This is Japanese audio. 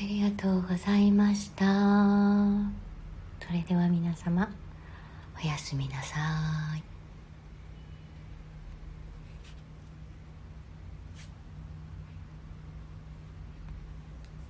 ありがとうございました。それでは皆様おやすみなさい。